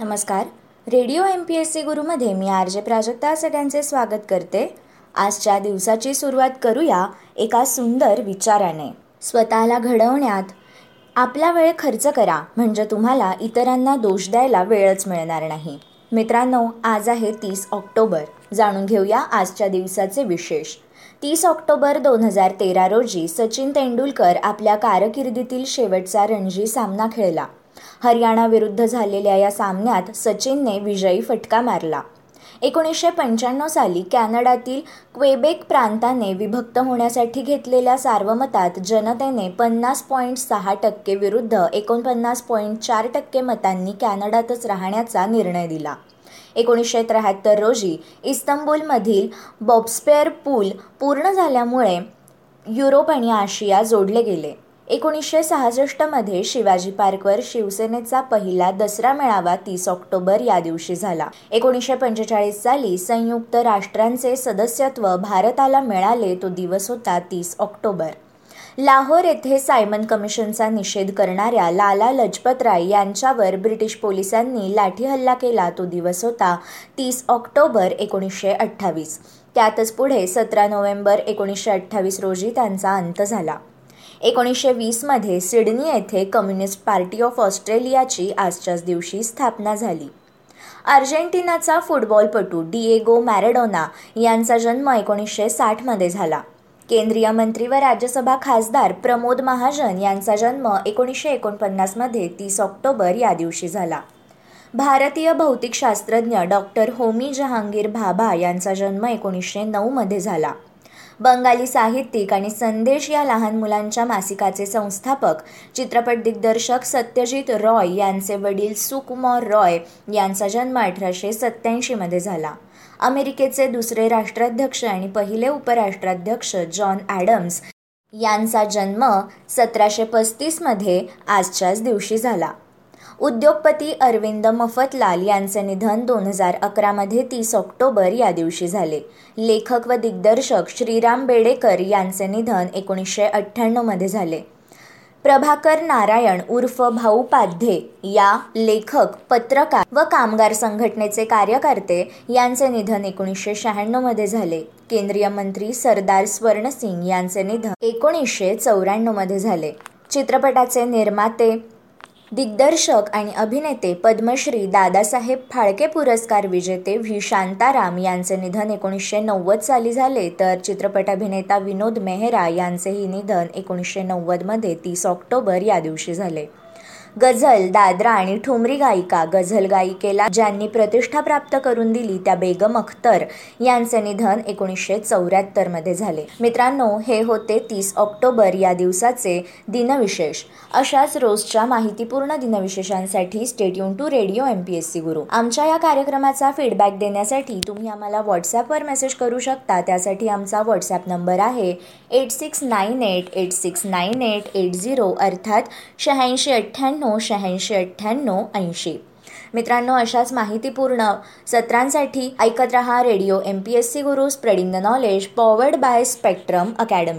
नमस्कार. Radio M P S C गुरुमध्ये मी R J Prajakta सगळ्यांचे स्वागत करते. आजच्या दिवसाची सुरुवात करूया एका सुंदर विचाराने. स्वतःला घडवण्यात आपला वेळ खर्च करा म्हणजे तुम्हाला इतरांना दोष द्यायला वेळच मिळणार नाही. मित्रांनो आज आहे तीस ऑक्टोबर. जाणून घेऊया आजच्या दिवसाचे विशेष. तीस ऑक्टोबर दोन हजार तेरा रोजी सचिन तेंडुलकर आपल्या कारकिर्दीतील शेवटचा रणजी सामना खेळला. हरियाणाविरुद्ध झालेल्या या सामन्यात सचिनने विजयी फटका मारला. एकोणीसशे पंच्याण्णव साली कॅनडातील क्वेबेक प्रांताने विभक्त होण्यासाठी घेतलेल्या सार्वमतात जनतेने पन्नास पॉईंट सहा टक्के विरुद्ध एकोणपन्नास पॉईंट चार टक्के मतांनी कॅनडातच राहण्याचा निर्णय दिला. एकोणीसशे त्र्याहत्तर रोजी इस्तंबुलमधील बॉब्स्पेअर पूल पूर्ण झाल्यामुळे युरोप आणि आशिया जोडले गेले. एकोणीसशे सहासष्टमध्ये शिवाजी पार्कवर शिवसेनेचा पहिला दसरा मेळावा तीस ऑक्टोबर या दिवशी झाला. एकोणीसशे पंचेचाळीस साली संयुक्त राष्ट्रांचे सदस्यत्व भारताला मिळाले तो दिवस होता तीस ऑक्टोबर. लाहोर येथे सायमन कमिशनचा निषेध करणाऱ्या लाला लजपत राय यांच्यावर ब्रिटिश पोलिसांनी लाठी हल्ला केला तो दिवस होता तीस ऑक्टोबर एकोणीसशे अठ्ठावीस. त्यातच पुढे सतरा नोव्हेंबर एकोणीसशे अठ्ठावीस रोजी त्यांचा अंत झाला. एकोणीसशे वीसमध्ये सिडनी येथे कम्युनिस्ट पार्टी ऑफ ऑस्ट्रेलियाची आजच्याच दिवशी स्थापना झाली. अर्जेंटिनाचा फुटबॉलपटू डिएगो मॅरेडोना यांचा जन्म एकोणीसशे साठमध्ये झाला. केंद्रीय मंत्री व राज्यसभा खासदार प्रमोद महाजन यांचा जन्म एकोणीसशे एकोणपन्नासमध्ये तीस ऑक्टोबर या दिवशी झाला. भारतीय भौतिकशास्त्रज्ञ डॉक्टर होमी जहांगीर भाभा यांचा जन्म एकोणीसशे नऊमध्ये झाला. बंगाली साहित्यिक आणि संदेश या लहान मुलांच्या मासिकाचे संस्थापक चित्रपट दिग्दर्शक सत्यजित रॉय यांचे वडील सुकुमार रॉय यांचा जन्म अठराशे सत्त्याऐंशीमध्ये झाला. अमेरिकेचे दुसरे राष्ट्राध्यक्ष आणि पहिले उपराष्ट्राध्यक्ष जॉन ॲडम्स यांचा जन्म सतराशे पस्तीसमध्ये आजच्याच दिवशी झाला. उद्योगपती अरविंद मफतलाल यांचे निधन दोन हजार अकरामध्ये तीस ऑक्टोबर या दिवशी झाले. लेखक व दिग्दर्शक श्रीराम बेडेकर यांचे निधन एकोणीसशे अठ्ठ्याण्णवमध्ये झाले. प्रभाकर नारायण उर्फ भाऊ पाध्ये या लेखक पत्रकार व कामगार संघटनेचे कार्यकर्ते यांचे निधन एकोणीसशे शहाण्णवमध्ये झाले. केंद्रीय मंत्री सरदार स्वर्णसिंग यांचे निधन एकोणीसशे चौऱ्याण्णवमध्ये झाले. चित्रपटाचे निर्माते दिग्दर्शक आणि अभिनेते पद्मश्री दादासाहेब फाळके पुरस्कार विजेते व्ही. शांताराम यांचे निधन एकोणीसशे नव्वद साली झाले. तर चित्रपट अभिनेता विनोद मेहरा यांचेही निधन एकोणीसशे नव्वदमध्ये तीस ऑक्टोबर या दिवशी झाले. गझल दादरा आणि ठुमरी गायिका गझल गायिकेला ज्यांनी प्रतिष्ठा प्राप्त करून दिली त्या बेगम अख्तर यांचे निधन एकोणीसशे चौऱ्याहत्तरमध्ये झाले. मित्रांनो हे होते तीस ऑक्टोबर या दिवसाचे दिनविशेष. अशाच रोजच्या माहितीपूर्ण दिनविशेषांसाठी stay tuned to radio M P S C Guru आमच्या या कार्यक्रमाचा फीडबॅक देण्यासाठी तुम्ही आम्हाला व्हॉट्सॲपवर मेसेज करू शकता. त्यासाठी आमचा व्हॉट्सॲप नंबर आहे eight six nine eight eight six nine eight eight zero अर्थात शहाऐंशी अठ्ठ्याण्णव अठ्ठ्याण्णव शहाऐंशी अठ्ठ्याण्णव ऐंशी. मित्रांनो अशाच माहितीपूर्ण सत्रांसाठी ऐकत रहा radio M P S C Guru spreading the knowledge powered by Spectrum Academy